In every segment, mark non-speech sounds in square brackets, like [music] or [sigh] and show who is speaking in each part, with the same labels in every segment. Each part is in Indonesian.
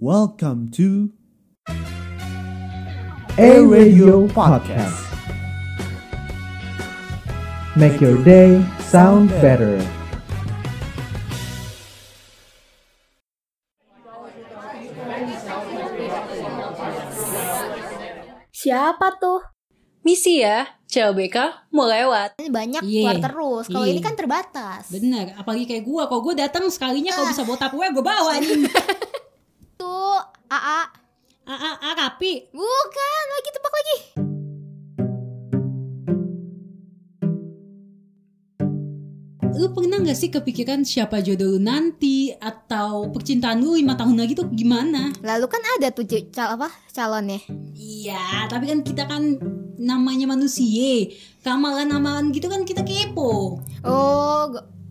Speaker 1: Welcome to A Radio Podcast. Make your day sound better.
Speaker 2: Siapa tuh?
Speaker 3: Misi ya, CLBK mau lewat.
Speaker 2: Banyak
Speaker 3: Iya.
Speaker 2: keluar terus. Kalau
Speaker 3: Iya.
Speaker 2: ini kan terbatas.
Speaker 3: Bener, apalagi kayak gue. Kalau gue datang sekalinya kalau
Speaker 2: Ah.
Speaker 3: bisa bawa tupperware gue bawa nih.
Speaker 2: Tuh, AA.
Speaker 3: ah, ah, rapi.
Speaker 2: Bukan, lagi tebak lagi.
Speaker 3: Lu pernah gak sih kepikiran siapa jodoh lu nanti? Atau percintaan lu lima tahun lagi tuh gimana?
Speaker 2: Lalu kan ada tuh cal apa? Calonnya.
Speaker 3: Iya, tapi kan kita kan namanya manusia. Kamalan-amalan gitu kan kita kepo.
Speaker 2: Oh,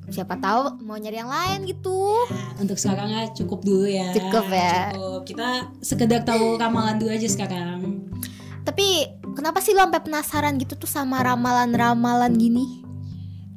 Speaker 2: siapa tahu mau nyari yang lain gitu.
Speaker 3: Nah, untuk sekarang ya cukup dulu ya.
Speaker 2: Cukup ya.
Speaker 3: Cukup. Kita sekedar tahu ramalan dulu aja sekarang.
Speaker 2: Tapi kenapa sih lo sampai penasaran gitu tuh sama ramalan-ramalan gini?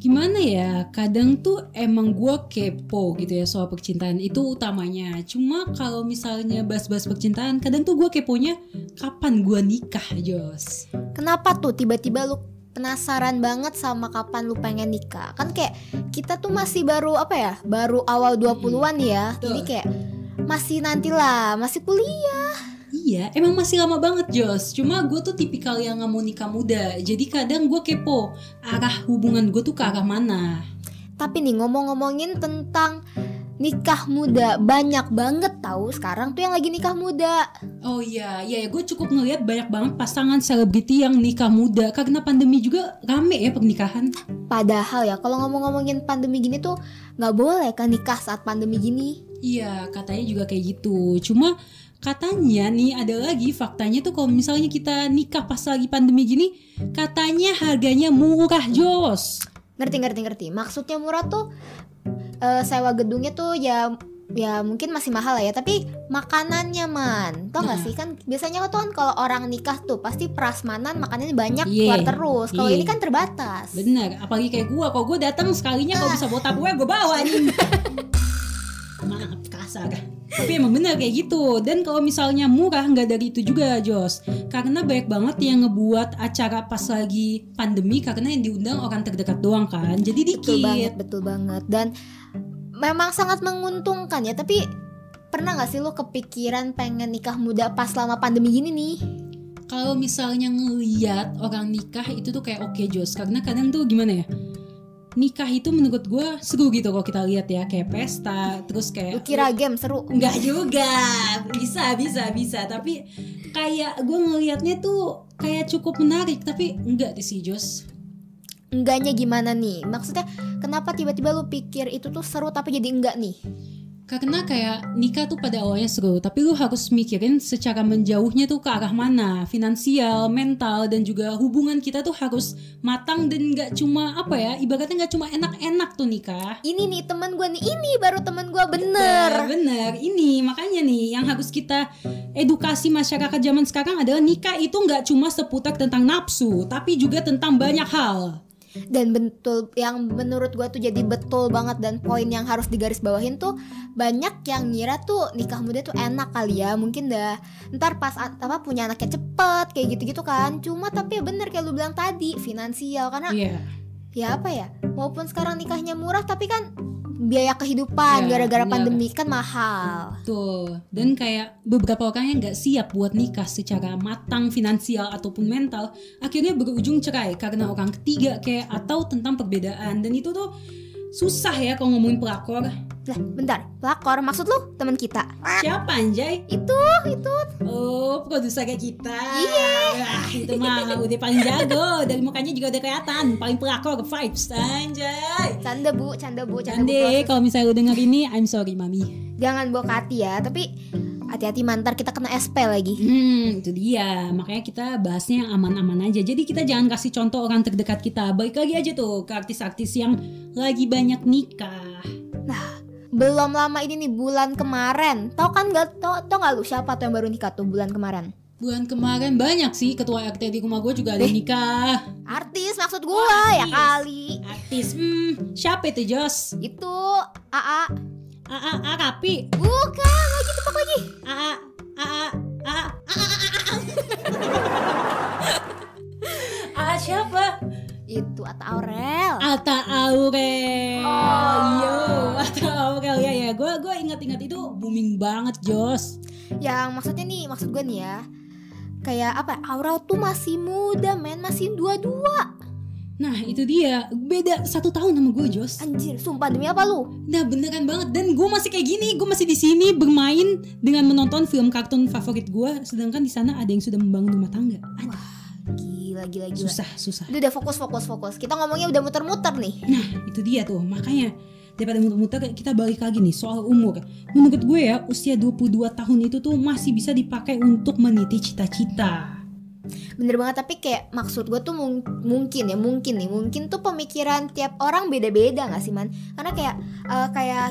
Speaker 3: gimana ya kadang tuh emang gue kepo gitu ya soal percintaan itu utamanya cuma kalau misalnya bahas-bahas percintaan kadang tuh gue keponya kapan gue nikah Jos
Speaker 2: Kenapa tuh tiba-tiba lu penasaran banget sama kapan lu pengen nikah? Kan kayak kita tuh masih baru apa ya? Baru awal 20-an ya.
Speaker 3: Betul.
Speaker 2: Jadi kayak masih nantilah, masih kuliah.
Speaker 3: iya emang masih lama banget Jos cuma gue tuh tipikal yang nggak mau nikah muda jadi kadang gue kepo arah hubungan gue tuh ke arah mana
Speaker 2: Tapi nih ngomong-ngomongin tentang nikah muda banyak banget tahu sekarang tuh yang lagi nikah muda.
Speaker 3: oh iya iya gue cukup ngeliat banyak banget pasangan selebriti yang nikah muda karena pandemi juga rame ya pernikahan
Speaker 2: Padahal ya kalau ngomong-ngomongin pandemi gini tuh nggak boleh kan nikah saat pandemi gini.
Speaker 3: Iya, katanya juga kayak gitu. Cuma katanya nih ada lagi faktanya tuh kalau misalnya kita nikah pas lagi pandemi gini, katanya harganya murah jos.
Speaker 2: Ngerti ngerti ngerti. Maksudnya murah tuh eh, sewa gedungnya tuh ya ya mungkin masih mahal lah ya tapi makanannya man tau gak sih kan biasanya tuh kan kalau orang nikah tuh pasti prasmanan makanannya banyak
Speaker 3: Iya,
Speaker 2: keluar terus kalau
Speaker 3: iya.
Speaker 2: ini kan terbatas
Speaker 3: Bener, apalagi kayak gua. Kalau gua datang sekalinya kalau
Speaker 2: Ah.
Speaker 3: bisa bawa tupperware gua bawa nih. [laughs] Maaf kasar. Tapi emang bener kayak gitu. Dan kalau misalnya murah nggak dari itu juga Jos. Karena banyak banget yang ngebuat acara pas lagi pandemi karena yang diundang orang terdekat doang kan. Jadi dikit.
Speaker 2: betul banget betul banget dan memang sangat menguntungkan ya tapi pernah gak sih lo kepikiran pengen nikah muda pas selama pandemi gini nih?
Speaker 3: Kalau misalnya ngeliat orang nikah itu tuh kayak oke Jos. Karena kadang tuh gimana ya nikah itu menurut gue seru gitu kalau kita lihat ya. Kayak pesta terus
Speaker 2: lu
Speaker 3: kayak
Speaker 2: kira game seru?
Speaker 3: Enggak juga. Bisa bisa bisa. Tapi kayak gue ngelihatnya tuh kayak cukup menarik tapi enggak sih Jos
Speaker 2: enggaknya gimana nih? Maksudnya kenapa tiba-tiba lu pikir itu tuh seru tapi jadi enggak nih?
Speaker 3: Karena kayak nikah tuh pada awalnya seru tapi lu harus mikirin secara menjauhnya tuh ke arah mana? Finansial mental dan juga hubungan kita tuh harus matang dan nggak cuma apa ya ibaratnya nggak cuma enak-enak tuh nikah.
Speaker 2: Ini nih temen gue nih ini baru temen gue bener.
Speaker 3: Nah, bener. Ini makanya nih yang harus kita edukasi masyarakat zaman sekarang adalah nikah itu nggak cuma seputar tentang nafsu tapi juga tentang banyak hal
Speaker 2: dan betul yang menurut gue tuh jadi betul banget dan poin yang harus digarisbawahin tuh banyak yang ngira tuh nikah muda tuh enak kali ya mungkin dah. Ntar pas apa punya anaknya cepet kayak gitu-gitu kan. Cuma tapi ya bener kayak lu bilang tadi finansial. Karena
Speaker 3: Iya.
Speaker 2: ya apa ya walaupun sekarang nikahnya murah tapi kan biaya kehidupan
Speaker 3: Ya,
Speaker 2: gara-gara
Speaker 3: benar.
Speaker 2: pandemi kan mahal
Speaker 3: Tuh, dan kayak beberapa orang yang nggak siap buat nikah secara matang finansial ataupun mental, akhirnya berujung cerai karena orang ketiga kayak atau tentang perbedaan dan itu tuh susah ya kalau ngomongin pelakor.
Speaker 2: Lah bentar pelakor maksud lu teman kita
Speaker 3: Siapa anjay?
Speaker 2: itu itu
Speaker 3: Oh, produser kayak kita. Iya. itu mah [laughs] udah paling jago. Dari mukanya juga udah kelihatan. Paling pelakor vibes anjay.
Speaker 2: canda bu canda bu canda proses.
Speaker 3: kalau misalnya lu denger ini, I'm sorry mami.
Speaker 2: jangan bawa ke hati ya tapi hati-hati mantar kita kena SP lagi
Speaker 3: Hmm, itu dia. Makanya kita bahasnya yang aman-aman aja. Jadi kita jangan kasih contoh orang terdekat kita. Balik lagi aja tuh ke artis-artis yang lagi banyak nikah
Speaker 2: belum lama ini nih bulan kemarin. Tau kan gak tau tau gak lu siapa tuh yang baru nikah tuh bulan kemarin?
Speaker 3: Bulan kemarin banyak sih ketua RT di rumah gue juga ada eh, nikah.
Speaker 2: Artis maksud gue oh,
Speaker 3: ya
Speaker 2: kali.
Speaker 3: Artis hmm, siapa itu Jos?
Speaker 2: Itu AA
Speaker 3: AA AA Rapi.
Speaker 2: Bukan lagi tebak lagi
Speaker 3: AA AA AA AA AA siapa?
Speaker 2: Atta Aurel.
Speaker 3: Atta Aurel.
Speaker 2: Oh.
Speaker 3: Yo, Atta Aurel ya ya. Gue gue ingat-ingat itu booming banget, Jos.
Speaker 2: Yang maksudnya nih, maksud gue nih ya. Kayak apa? Aurel tuh masih muda, men, masih dua-dua.
Speaker 3: Nah, itu dia. Beda satu tahun sama gue, Jos.
Speaker 2: Anjir, sumpah demi apa lu?
Speaker 3: Nah, beneran banget. Dan gue masih kayak gini. Gue masih di sini bermain dengan menonton film kartun favorit gue. Sedangkan di sana ada yang sudah membangun rumah tangga. Ada.
Speaker 2: Gila, gila, gila.
Speaker 3: Susah, susah.
Speaker 2: Udah, udah fokus, fokus, fokus. Kita ngomongnya udah muter-muter nih.
Speaker 3: Nah, itu dia tuh. Makanya daripada muter-muter kita balik lagi nih soal umur. Menurut gue ya, usia 22 tahun itu tuh masih bisa dipakai untuk meniti cita-cita.
Speaker 2: Bener banget, tapi kayak maksud gue tuh mung- mungkin ya, mungkin nih, mungkin tuh pemikiran tiap orang beda-beda gak sih, Man? Karena kayak, eh, kayak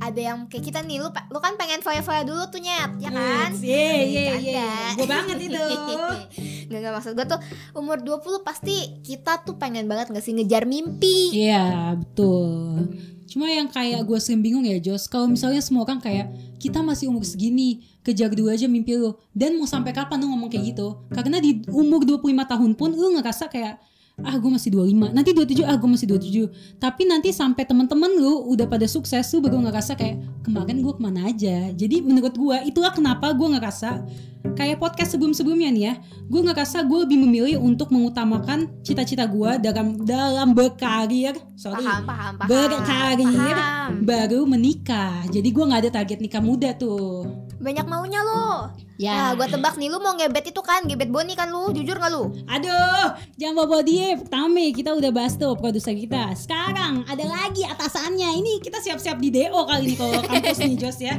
Speaker 2: ada yang kayak kita nih, lu, lu kan pengen foya-foya dulu tuh nyet, ya kan?
Speaker 3: Iya, iya,
Speaker 2: Bercanda.
Speaker 3: iya. Gue banget itu. [laughs]
Speaker 2: Gak, gak maksud gue tuh umur 20 pasti kita tuh pengen banget gak sih ngejar mimpi
Speaker 3: Iya, betul. Cuma yang kayak gue sering bingung ya, Jos. Kalau misalnya semua orang kayak kita masih umur segini, kejar dulu aja mimpi lu. Dan mau sampai kapan lu ngomong kayak gitu? Karena di umur 25 tahun pun lu ngerasa kayak ah gue masih 25 nanti 27 ah gue masih 27 tapi nanti sampai teman-teman lu udah pada sukses lu baru ngerasa kayak kemarin gue ke mana aja? Jadi menurut gue itulah kenapa gue ngerasa kayak podcast sebelum-sebelumnya nih ya gue ngerasa gue lebih memilih untuk mengutamakan cita-cita gue dalam dalam berkarir sorry
Speaker 2: Paham, paham, paham
Speaker 3: berkarir
Speaker 2: paham.
Speaker 3: baru menikah jadi gue nggak ada target nikah muda tuh
Speaker 2: Banyak maunya lo
Speaker 3: ya
Speaker 2: Nah gue tebak nih, lu mau ngebet itu kan Gebet Boni kan lu, jujur gak lu?
Speaker 3: Aduh, jangan bawa dia. Pertama kita udah bahas tuh produser kita. Sekarang ada lagi atasannya. Ini kita siap-siap di DO kali ini kalau kampus nih Jos ya.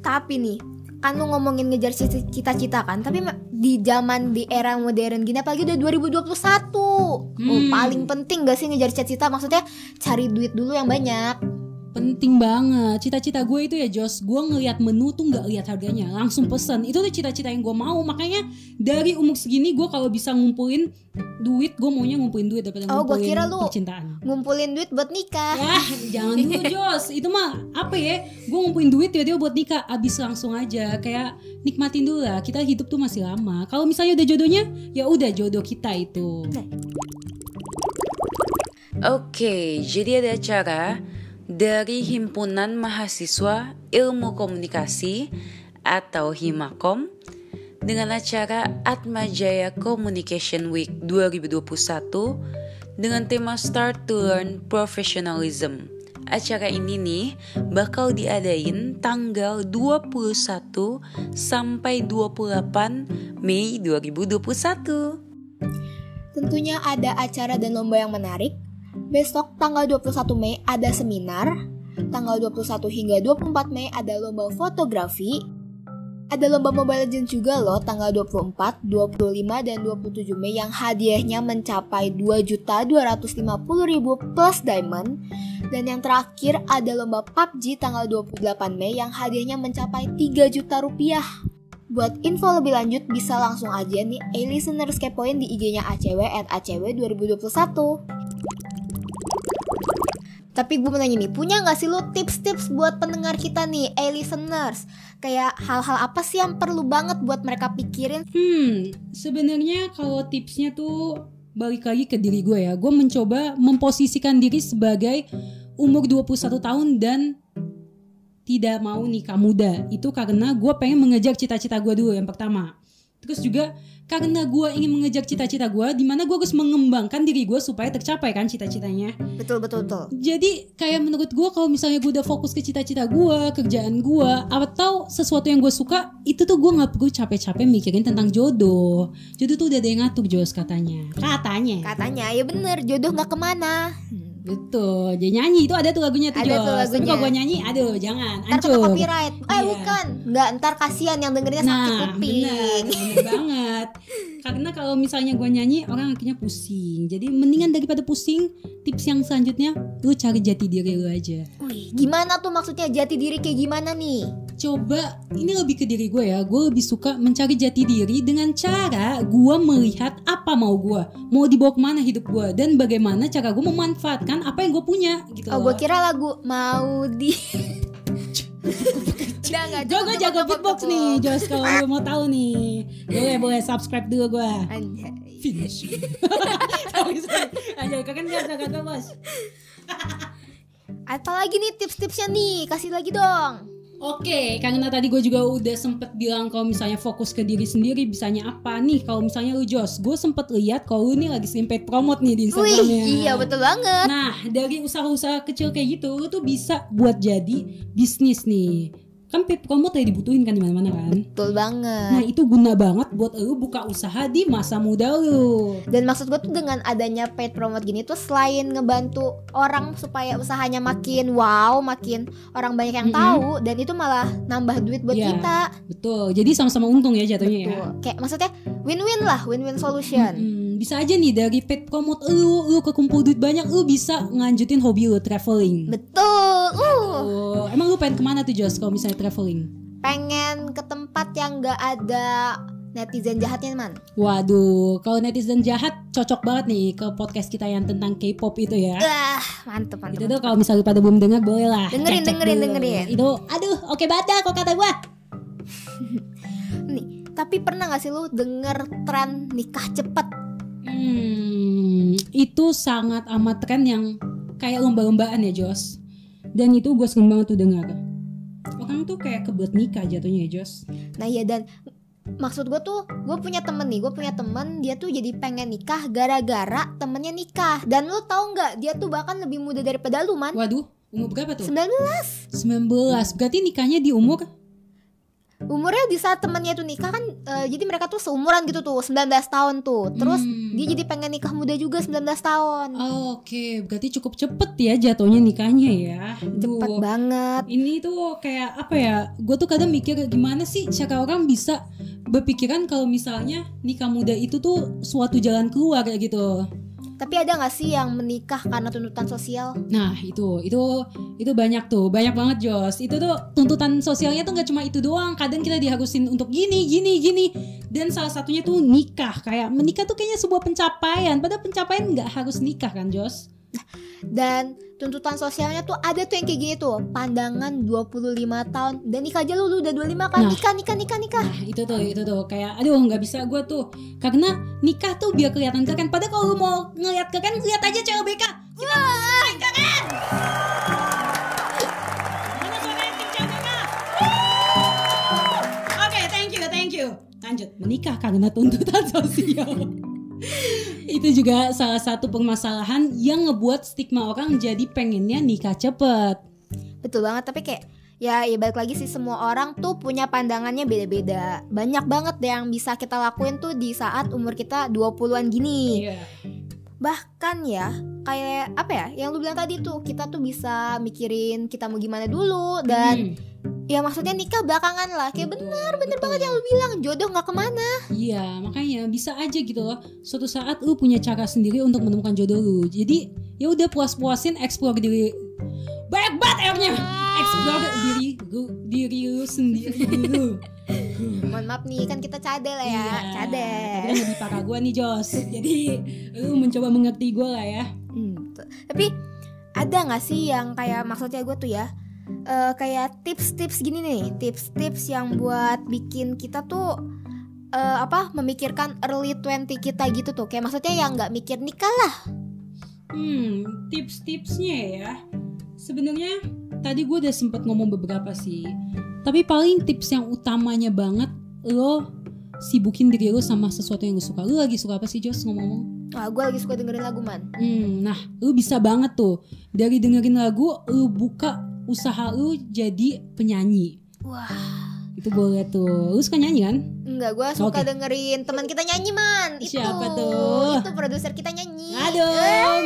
Speaker 2: Tapi nih kan lu ngomongin ngejar cita- cita-cita kan tapi di zaman di era modern gini apalagi udah 2021 oh,
Speaker 3: Hmm.
Speaker 2: paling penting gak sih ngejar cita-cita? Maksudnya cari duit dulu yang banyak
Speaker 3: Penting banget. Cita-cita gue itu ya Jos, gue ngeliat menu tuh nggak lihat harganya, langsung pesen. Itu tuh cita-cita yang gue mau. Makanya dari umur segini gue kalau bisa ngumpulin duit, gue maunya ngumpulin duit daripada
Speaker 2: Oh, gua
Speaker 3: ngumpulin
Speaker 2: kira lu-
Speaker 3: percintaan.
Speaker 2: ngumpulin duit buat nikah
Speaker 3: Ya, jangan dulu [laughs] Jos. Itu mah apa ya? Gue ngumpulin duit tiba-tiba buat nikah, abis langsung aja. Kayak nikmatin dulu lah. Kita hidup tuh masih lama. Kalau misalnya udah jodohnya, ya udah jodoh kita itu.
Speaker 4: Oke, jadi ada acara dari Himpunan Mahasiswa Ilmu Komunikasi atau Himakom dengan acara Atmajaya Communication Week 2021 dengan tema Start to Learn Professionalism. Acara ini nih bakal diadain tanggal 21 sampai 28 Mei 2021.
Speaker 2: Tentunya ada acara dan lomba yang menarik. Besok tanggal 21 Mei ada seminar. Tanggal 21 hingga 24 Mei ada lomba fotografi. Ada lomba Mobile Legends juga loh tanggal 24, 25, dan 27 Mei yang hadiahnya mencapai 2.250.000 plus diamond. Dan yang terakhir ada lomba PUBG tanggal 28 Mei yang hadiahnya mencapai 3 juta rupiah. Buat info lebih lanjut bisa langsung aja nih A-Listeners kepoin di IG-nya ACW at ACW 2021. Tapi gue mau nanya nih, punya gak sih lo tips-tips buat pendengar kita nih, A-Listeners? Kayak hal-hal apa sih yang perlu banget buat mereka pikirin?
Speaker 3: Hmm, sebenarnya kalau tipsnya tuh balik lagi ke diri gue ya. Gue mencoba memposisikan diri sebagai umur 21 tahun dan tidak mau nikah muda. Itu karena gue pengen mengejar cita-cita gue dulu yang pertama. Terus juga karena gue ingin mengejar cita-cita gue, di mana gue harus mengembangkan diri gue supaya tercapai kan cita-citanya.
Speaker 2: Betul, betul, betul.
Speaker 3: Jadi kayak menurut gue kalau misalnya gue udah fokus ke cita-cita gue, kerjaan gue, atau sesuatu yang gue suka, itu tuh gue nggak perlu capek-capek mikirin tentang jodoh. Jodoh tuh udah ada yang ngatur Jos katanya. Katanya.
Speaker 2: Katanya, ya bener, jodoh gak ke mana.
Speaker 3: Betul. Dia nyanyi itu ada tuh lagunya tuh
Speaker 2: Ada
Speaker 3: Jos.
Speaker 2: tuh
Speaker 3: Tapi
Speaker 2: lagunya.
Speaker 3: kalau gue nyanyi, aduh jangan,
Speaker 2: Ntar kena
Speaker 3: hancur.
Speaker 2: copyright. Eh
Speaker 3: Iya.
Speaker 2: bukan, nggak ntar kasihan yang dengerinnya sakit
Speaker 3: Nah,
Speaker 2: kuping.
Speaker 3: bener, bener [laughs] banget. Karena kalau misalnya gue nyanyi, orang akhirnya pusing. Jadi mendingan daripada pusing, tips yang selanjutnya, lu cari jati diri lu aja.
Speaker 2: Wih, gimana tuh maksudnya jati diri kayak gimana nih?
Speaker 3: coba ini lebih ke diri gue ya gue lebih suka mencari jati diri dengan cara gue melihat apa mau gue mau dibawa ke mana hidup gue dan bagaimana cara gue memanfaatkan apa yang gue punya gitu
Speaker 2: Oh, gue kira lagu mau di. Udah
Speaker 3: gue gue jago beatbox nih. Jos kalau lu mau tahu nih boleh boleh subscribe dulu gue
Speaker 2: Anjay.
Speaker 3: finish. Aja kan biasa kata bos.
Speaker 2: Apalagi nih tips-tipsnya nih, kasih lagi dong.
Speaker 3: Oke, karena tadi gue juga udah sempet bilang kalau misalnya fokus ke diri sendiri bisanya apa nih? Kalau misalnya lu Jos, gue sempet lihat kalau lu nih lagi sering paid promote nih di
Speaker 2: Wih,
Speaker 3: Instagramnya.
Speaker 2: iya betul banget.
Speaker 3: Nah, dari usaha-usaha kecil kayak gitu, lu tuh bisa buat jadi bisnis nih. Kan paid promote lagi dibutuhin kan di mana-mana kan?
Speaker 2: Betul
Speaker 3: Nah,
Speaker 2: banget.
Speaker 3: itu guna banget buat lu buka usaha di masa muda lu.
Speaker 2: Dan maksud gue tuh dengan adanya paid promote gini tuh selain ngebantu orang supaya usahanya makin wow, makin orang banyak yang
Speaker 3: Mm-mm.
Speaker 2: tahu dan itu malah nambah duit buat
Speaker 3: Iya,
Speaker 2: kita.
Speaker 3: Betul. Jadi sama-sama untung ya jatuhnya ya.
Speaker 2: Betul. Kayak maksudnya win-win lah, win-win solution.
Speaker 3: Hmm, bisa aja nih dari paid promote lu, lu kekumpul duit banyak, lu bisa ngelanjutin hobi lu traveling.
Speaker 2: Betul. Uh,
Speaker 3: Oh, emang lu pengen ke mana tuh Jos kalau misalnya traveling?
Speaker 2: pengen ke tempat yang gak ada netizen jahatnya man.
Speaker 3: Waduh, kalau netizen jahat cocok banget nih ke podcast kita yang tentang K-pop itu ya.
Speaker 2: Ah, mantep mantep.
Speaker 3: Itu tuh kalau misalnya pada belum dengar boleh lah.
Speaker 2: Dengerin, dengerin,
Speaker 3: dulu.
Speaker 2: dengerin.
Speaker 3: Itu, aduh, oke banget dah kok kata gua. [laughs]
Speaker 2: Nih, tapi pernah gak sih lu denger tren nikah cepet?
Speaker 3: Hmm, itu sangat amat tren yang kayak lomba-lombaan ya Jos. Dan itu gue sering banget tuh dengar. Orang tuh kayak kebelet nikah jatuhnya ya Jos.
Speaker 2: Nah ya dan maksud gue tuh gue punya temen nih gue punya temen dia tuh jadi pengen nikah gara-gara temennya nikah dan lu tahu nggak dia tuh bahkan lebih muda daripada lu man
Speaker 3: Waduh, umur berapa tuh?
Speaker 2: 19
Speaker 3: 19. Berarti nikahnya di umur
Speaker 2: umurnya di saat temennya tuh nikah kan eh, jadi mereka tuh seumuran gitu tuh 19 tahun tuh terus
Speaker 3: Hmm.
Speaker 2: dia jadi pengen nikah muda juga 19 tahun
Speaker 3: Oh, Oke, berarti cukup cepet ya jatuhnya nikahnya ya.
Speaker 2: cepet
Speaker 3: Duh.
Speaker 2: banget
Speaker 3: Ini tuh kayak apa ya? Gue tuh kadang mikir gimana sih cara orang bisa berpikiran kalau misalnya nikah muda itu tuh suatu jalan keluar kayak gitu.
Speaker 2: Tapi ada nggak sih yang menikah karena tuntutan sosial
Speaker 3: Nah itu itu itu banyak tuh banyak banget Jos. Itu tuh tuntutan sosialnya tuh nggak cuma itu doang. Kadang kita diharusin untuk gini gini gini. Dan salah satunya tuh nikah. Kayak menikah tuh kayaknya sebuah pencapaian. Padahal pencapaian nggak harus nikah kan Jos?
Speaker 2: dan tuntutan sosialnya tuh ada tuh yang kayak gini tuh pandangan 25 tahun dan nikah aja lu, lu udah 25 kan
Speaker 3: Nah.
Speaker 2: nikah nikah nikah nikah
Speaker 3: Nah itu tuh itu tuh kayak aduh nggak bisa gue tuh karena nikah tuh biar kelihatan keren. Padahal kalau lu mau ngeliat keren lihat aja CLBK. Kita main keren. Oke thank you thank you. Lanjut menikah karena tuntutan [laughs] sosial. Itu juga salah satu permasalahan yang ngebuat stigma orang jadi pengennya nikah cepet.
Speaker 2: Betul banget tapi kayak ya ya balik lagi sih semua orang tuh punya pandangannya beda-beda. Banyak banget deh yang bisa kita lakuin tuh di saat umur kita 20-an gini.
Speaker 3: Iya.
Speaker 2: Bahkan ya kayak apa ya yang lu bilang tadi tuh kita tuh bisa mikirin kita mau gimana dulu dan
Speaker 3: Hmm,
Speaker 2: ya maksudnya nikah belakangan lah kayak bener bener banget yang lu bilang jodoh nggak ke mana
Speaker 3: Iya, makanya bisa aja gitu loh. Suatu saat lu punya cara sendiri untuk menemukan jodoh lu. Jadi ya udah puas-puasin explore diri. Banyak banget M-nya. Explore diri lu, diri lu sendiri dulu.
Speaker 2: mohon maaf nih kan kita cadel ya
Speaker 3: Iya.
Speaker 2: cadel
Speaker 3: Tapi kan lebih parah gue nih Jos. Jadi lu mencoba mengerti gue lah ya.
Speaker 2: Hmm. Tapi ada nggak sih yang kayak maksudnya gue tuh ya eh, kayak tips-tips gini nih, tips-tips yang buat bikin kita tuh eh, apa memikirkan early 20 kita gitu tuh. Kayak maksudnya yang nggak mikir nikah lah.
Speaker 3: Hmm, tips-tipsnya ya. Sebenarnya tadi gue udah sempet ngomong beberapa sih. Tapi paling tips yang utamanya banget lo sibukin diri lo sama sesuatu yang lo suka. Lo lagi suka apa sih Jos ngomong-ngomong?
Speaker 2: Wah, gue lagi suka dengerin lagu man.
Speaker 3: Hmm, nah lo bisa banget tuh dari dengerin lagu lo buka usaha lo jadi penyanyi.
Speaker 2: Wah,
Speaker 3: Itu boleh tuh. Lo suka nyanyi kan?
Speaker 2: enggak gue suka
Speaker 3: Oke.
Speaker 2: dengerin teman kita nyanyi man. Itu.
Speaker 3: Siapa tuh?
Speaker 2: Itu produser kita nyanyi.
Speaker 3: Aduh,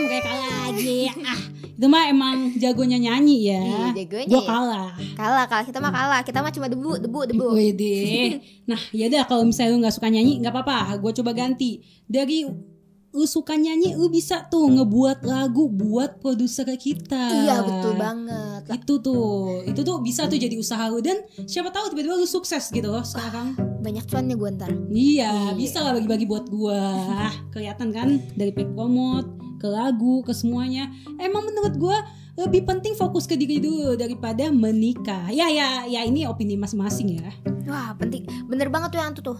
Speaker 3: mereka kalah lagi. Ah, itu mah emang jagonya nyanyi ya.
Speaker 2: Iya, jagonya
Speaker 3: Gue
Speaker 2: ya.
Speaker 3: kalah.
Speaker 2: Kalah, kalah. Kita mah kalah. Kita mah cuma debu, debu, debu.
Speaker 3: Wede. Nah, ya udah kalau misalnya lu nggak suka nyanyi, nggak apa-apa. Gue coba ganti. Dari lu suka nyanyi, lu bisa tuh ngebuat lagu buat produser kita.
Speaker 2: Iya, betul banget.
Speaker 3: Itu tuh, itu tuh bisa tuh jadi usaha lu dan siapa tahu tiba-tiba lu sukses gitu loh sekarang.
Speaker 2: banyak cuannya gue ntar.
Speaker 3: Iya,
Speaker 2: Iya.
Speaker 3: bisa lah bagi-bagi buat gua. [laughs] Kelihatan kan dari paid promote ke lagu ke semuanya. Emang menurut gua lebih penting fokus ke diri dulu daripada menikah. Ya ya ya ini opini masing-masing ya.
Speaker 2: Wah penting Bener banget tuh yang itu tuh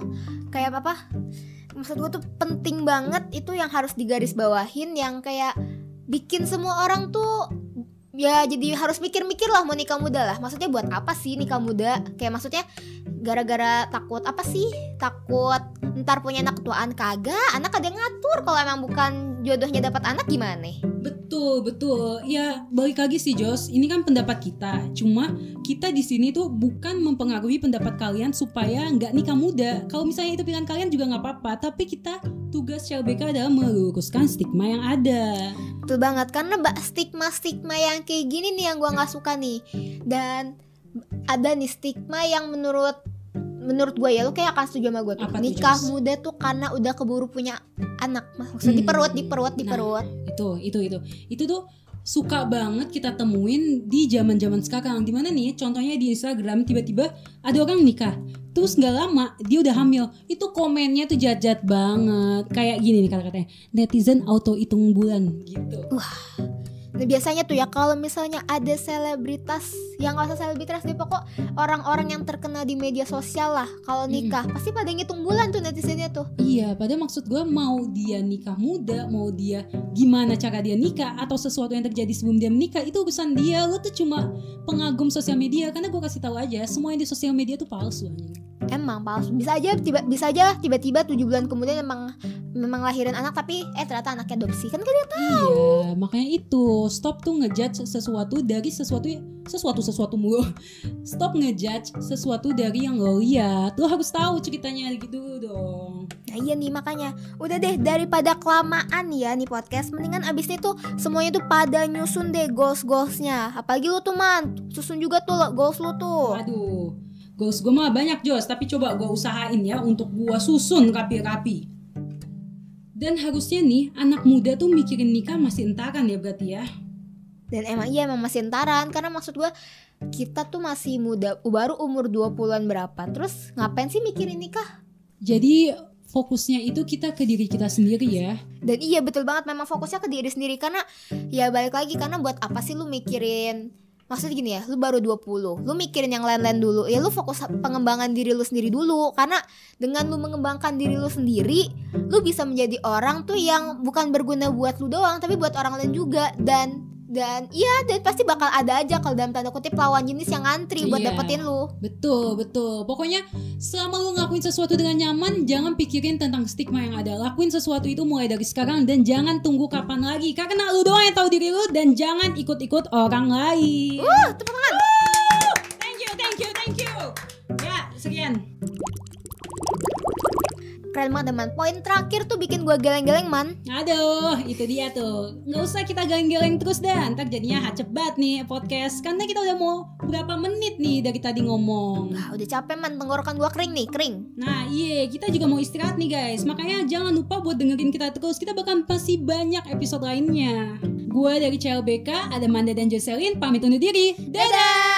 Speaker 2: Kayak apa Maksud gue tuh penting banget Itu yang harus digaris bawahin Yang kayak Bikin semua orang tuh Ya jadi harus mikir-mikir lah mau nikah muda lah Maksudnya buat apa sih nikah muda Kayak maksudnya Gara-gara takut apa sih Takut ntar punya anak ketuaan kagak Anak ada yang ngatur Kalau emang bukan jodohnya dapat anak gimana
Speaker 3: Betul, betul. Ya, balik lagi sih Jos, ini kan pendapat kita. Cuma kita di sini tuh bukan mempengaruhi pendapat kalian supaya nggak nikah muda. Kalau misalnya itu pilihan kalian juga nggak apa-apa, tapi kita tugas CLBK adalah meluruskan stigma yang ada.
Speaker 2: Betul banget karena mbak stigma-stigma yang kayak gini nih yang gua nggak suka nih dan ada nih stigma yang menurut menurut gue ya lu kayak akan setuju sama gue tuh
Speaker 3: Apa
Speaker 2: nikah muda tuh karena udah keburu punya anak maksudnya di
Speaker 3: Hmm.
Speaker 2: perut di perut di
Speaker 3: Nah, Itu, itu, itu. Itu tuh suka banget kita temuin di zaman-zaman sekarang. Di mana nih? Contohnya di Instagram tiba-tiba ada orang nikah. Terus nggak lama dia udah hamil. Itu komennya tuh jat-jat banget. Kayak gini nih kata-katanya. Netizen auto hitung bulan gitu.
Speaker 2: Nah, biasanya tuh ya kalau misalnya ada selebritas yang nggak usah selebritas deh pokok orang-orang yang terkenal di media sosial lah kalau nikah pasti pada ngitung bulan tuh netizennya tuh
Speaker 3: Iya, pada maksud gue mau dia nikah muda, mau dia gimana cara dia nikah atau sesuatu yang terjadi sebelum dia menikah itu urusan dia. Lo tuh cuma pengagum sosial media karena gue kasih tahu aja semua yang di sosial media tuh palsu.
Speaker 2: Emang palsu. Bisa aja tiba bisa aja tiba-tiba tujuh bulan kemudian memang memang lahirin anak tapi eh ternyata anaknya adopsi. Kan kalian
Speaker 3: Iya, makanya itu. Stop tuh ngejudge sesuatu dari sesuatu sesuatu sesuatu mulu. [laughs] Stop ngejudge sesuatu dari yang lo lihat. Lo harus tahu ceritanya gitu dong.
Speaker 2: Nah iya nih makanya. Udah deh daripada kelamaan ya nih podcast Mendingan abis ini tuh semuanya tuh pada nyusun deh goals-goalsnya. Apalagi lu tuh man Susun juga tuh lo- goals lu tuh.
Speaker 3: Waduh, goals gue mah banyak Jos, tapi coba gue usahain ya untuk gue susun rapi-rapi. Dan harusnya nih anak muda tuh mikirin nikah masih entaran ya berarti ya.
Speaker 2: Dan emang iya emang masih entaran. Karena maksud gua Kita tuh masih muda Baru umur 20-an berapa. Terus ngapain sih mikirin nikah?
Speaker 3: Jadi fokusnya itu kita ke diri kita sendiri ya.
Speaker 2: Dan iya betul banget. Memang fokusnya ke diri sendiri. Karena ya balik lagi Karena buat apa sih lu mikirin Maksudnya gini ya, lu baru 20 Lu mikirin yang lain-lain dulu. Ya lu fokus pengembangan diri lu sendiri dulu. Karena dengan lu mengembangkan diri lu sendiri Lu bisa menjadi orang tuh yang bukan berguna buat lu doang Tapi buat orang lain juga. Dan dan iya dan pasti bakal ada aja kalau dalam tanda kutip lawan jenis yang ngantri buat
Speaker 3: Iya.
Speaker 2: dapetin lu
Speaker 3: Betul, betul. Pokoknya selama lu ngelakuin sesuatu dengan nyaman, jangan pikirin tentang stigma yang ada. Lakuin sesuatu itu mulai dari sekarang dan jangan tunggu kapan lagi. Karena lu doang yang tahu diri lu dan jangan ikut-ikut orang lain.
Speaker 2: Uh, tepuk tangan
Speaker 3: Thank you, thank you, thank you. Ya, sekian.
Speaker 2: Keren banget man. Poin terakhir tuh bikin gua geleng-geleng man.
Speaker 3: Aduh, itu dia tuh. Nggak usah kita geleng-geleng terus dah. Ntar jadinya hacep banget nih podcast. Karena kita udah mau berapa menit nih dari tadi ngomong.
Speaker 2: Wah udah capek man. Tenggorokan gua kering nih Kering.
Speaker 3: Nah iya. Kita juga mau istirahat nih guys. Makanya jangan lupa buat dengerin kita terus. Kita bakal masih banyak episode lainnya. Gue dari CLBK Ada Manda dan Jocelyn. Pamit undur diri. Dadah